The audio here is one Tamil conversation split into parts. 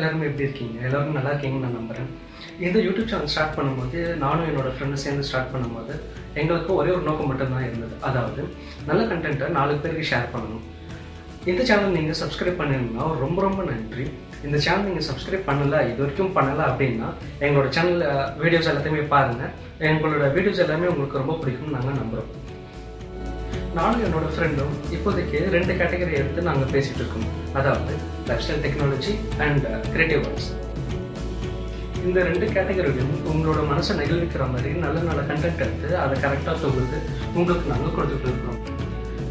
எல்லாருமே எப்படி இருக்கீங்க? எல்லாரும் நல்லா இருக்கீங்கன்னு நான் நம்புகிறேன் இந்த யூடியூப் சேனல் ஸ்டார்ட் பண்ணும்போது நானும் என்னோட ஃப்ரெண்டும் சேர்ந்து ஸ்டார்ட் பண்ணும்போது எங்களுக்கு ஒரே ஒரு நோக்கம் மட்டும்தான் இருந்தது. அதாவது நல்ல கண்டென்ட்டை நாலு பேருக்கு ஷேர் பண்ணணும். இந்த சேனல் நீங்கள் சப்ஸ்கிரைப் பண்ணிருந்தா ரொம்ப ரொம்ப நன்றி. இந்த சேனல் நீங்கள் சப்ஸ்கிரைப் பண்ணலை இது வரைக்கும் பண்ணலை அப்படின்னா எங்களோட சேனலில் வீடியோஸ் எல்லாத்தையுமே பாருங்கள் எங்களோட வீடியோஸ் எல்லாமே உங்களுக்கு ரொம்ப பிடிக்கும்னு நாங்கள் நம்புகிறோம் நானும் என்னோட ஃப்ரெண்டும் இப்போதைக்கு ரெண்டு கேட்டகரி எடுத்து நாங்கள் பேசிட்டு இருக்கோம். அதாவது life style technology and creative arts இந்த ரெண்டு கேட்டகரியிலும் உங்களோட மனசை நெகிழ்விக்கிற மாதிரி நல்ல நல்ல கண்டென்ட் எடுத்து அதை கரெக்டாக தொகுத்து உங்களுக்கு நாங்கள் கொடுத்துட்டு இருக்கிறோம்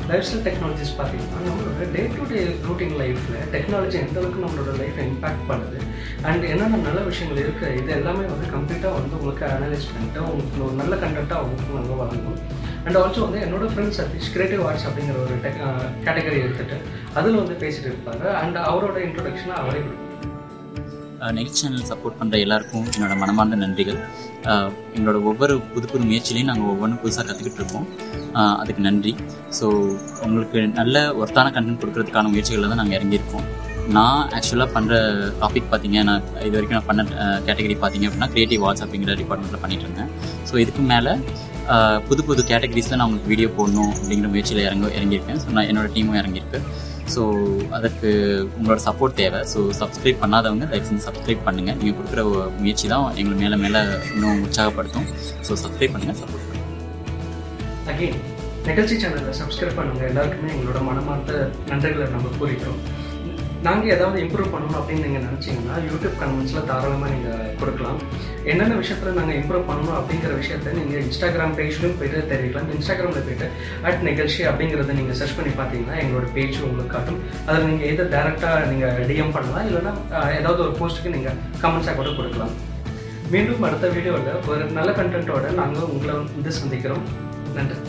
லைஃப் ஸ்டைல் டெக்னாலஜிஸ் பார்த்தீங்கன்னா நம்மளோட டே டு டே ரூட்டின் லைஃப்பில் டெக்னாலஜி எந்த அளவுக்கு நம்மளோட லைஃப்பை இம்பாக்ட் பண்ணுது அண்ட் என்னென்ன நல்ல விஷயங்கள் இருக்குது இது எல்லாமே வந்து கம்ப்ளீட்டாக வந்து உங்களுக்கு அனலைஸ் பண்ணிட்டு உங்களுக்கு ஒரு நல்ல கண்டென்ட்டாக உங்களுக்கு நாங்கள் வழங்கும் அண்ட் ஆல்சோ வந்து என்னோட ஃப்ரெண்ட் சதீஷ் கிரியேட்டிவ் ஆர்ட்ஸ் அப்படிங்கிற ஒரு டெக் கேட்டகரி எடுத்துகிட்டு அதில் வந்து பேசிகிட்டு இருப்பாங்க. அண்ட் அவரோட இன்ட்ரொடக்ஷனாக அவரே கொடுப்பாங்க நெட் சேனல் சப்போர்ட் பண்ணுற எல்லாருக்கும் என்னோட மனமார்ந்த நன்றிகள். எங்களோட ஒவ்வொரு புது புது முயற்சியிலையும் நாங்கள் ஒவ்வொன்றும் புதுசாக கற்றுக்கிட்டு இருக்கோம். அதுக்கு நன்றி. ஸோ உங்களுக்கு நல்ல ஒர்த்தான கண்டென்ட் கொடுக்கறதுக்கான முயற்சிகளில் தான் நாங்கள் இறங்கியிருக்கோம். நான் ஆக்சுவலாக பண்ணுற டாபிக் பார்த்தீங்க நான் இது வரைக்கும் நான் பண்ண கேட்டகரி பார்த்தீங்க அப்படின்னா கிரியேட்டிவ் ஆர்ட்ஸ் அப்படிங்கிற டிபார்ட்மெண்ட்டில் பண்ணிட்டு இருந்தேன். ஸோ இதுக்கு மேலே புது புது கேட்டகரிஸில் நான் உங்களுக்கு வீடியோ போடணும் அப்படிங்கிற முயற்சியில் இறங்க இறங்கியிருக்கேன். ஸோ நான் என்னோட டீமும் இறங்கியிருக்கு. ஸோ அதற்கு உங்களோட சப்போர்ட் தேவை. ஸோ சப்ஸ்கிரைப் பண்ணாதவங்க தயவு செஞ்சு சப்ஸ்கிரைப் பண்ணுங்கள் நீங்கள் கொடுக்குற முயற்சி தான் எங்களை மேலே மேலே இன்னும் உற்சாகப்படுத்தும். ஸோ சப்ஸ்கிரைப் பண்ணுங்கள் சப்போர்ட் பண்ணுங்கள் அகெயின் நிகழ்ச்சி சேனலை சப்ஸ்கிரைப் பண்ணுங்க. எல்லாருக்குமே எங்களோட மனமார்ந்த நன்றிகளை நம்ம கூறிக்கிறோம். நாங்கள் ஏதாவது இம்ப்ரூவ் பண்ணணும் அப்படின்னு நீங்கள் நினச்சிங்கன்னா யூடியூப் கமெண்ட்ஸில் தாராளமாக நீங்கள் கொடுக்கலாம். என்னென்ன விஷயத்தில் நாங்கள் இம்ப்ரூவ் பண்ணணும் அப்படிங்கிற விஷயத்த நீங்கள் இன்ஸ்டாகிராம் பேஜ்லையும் போயிட்டு தெரிவிக்கலாம். இன்ஸ்டாகிராமில் போயிட்டு அட் நிகழ்ச்சி அப்படிங்கிறத நீங்கள் சர்ச் பண்ணி பார்த்தீங்கன்னா எங்களோட பேஜ் உங்களுக்கு காட்டும். அதில் நீங்கள் எதை டேரெக்டாக நீங்கள் டிஎம் பண்ணலாம் இல்லைன்னா ஏதாவது ஒரு போஸ்ட்டுக்கு நீங்கள் கமெண்ட்ஸாக கூட கொடுக்கலாம். மீண்டும் அடுத்த வீடியோவில் ஒரு நல்ல கண்டென்ட்டோட நாங்கள் உங்களை வந்து சந்திக்கிறோம். நன்றி.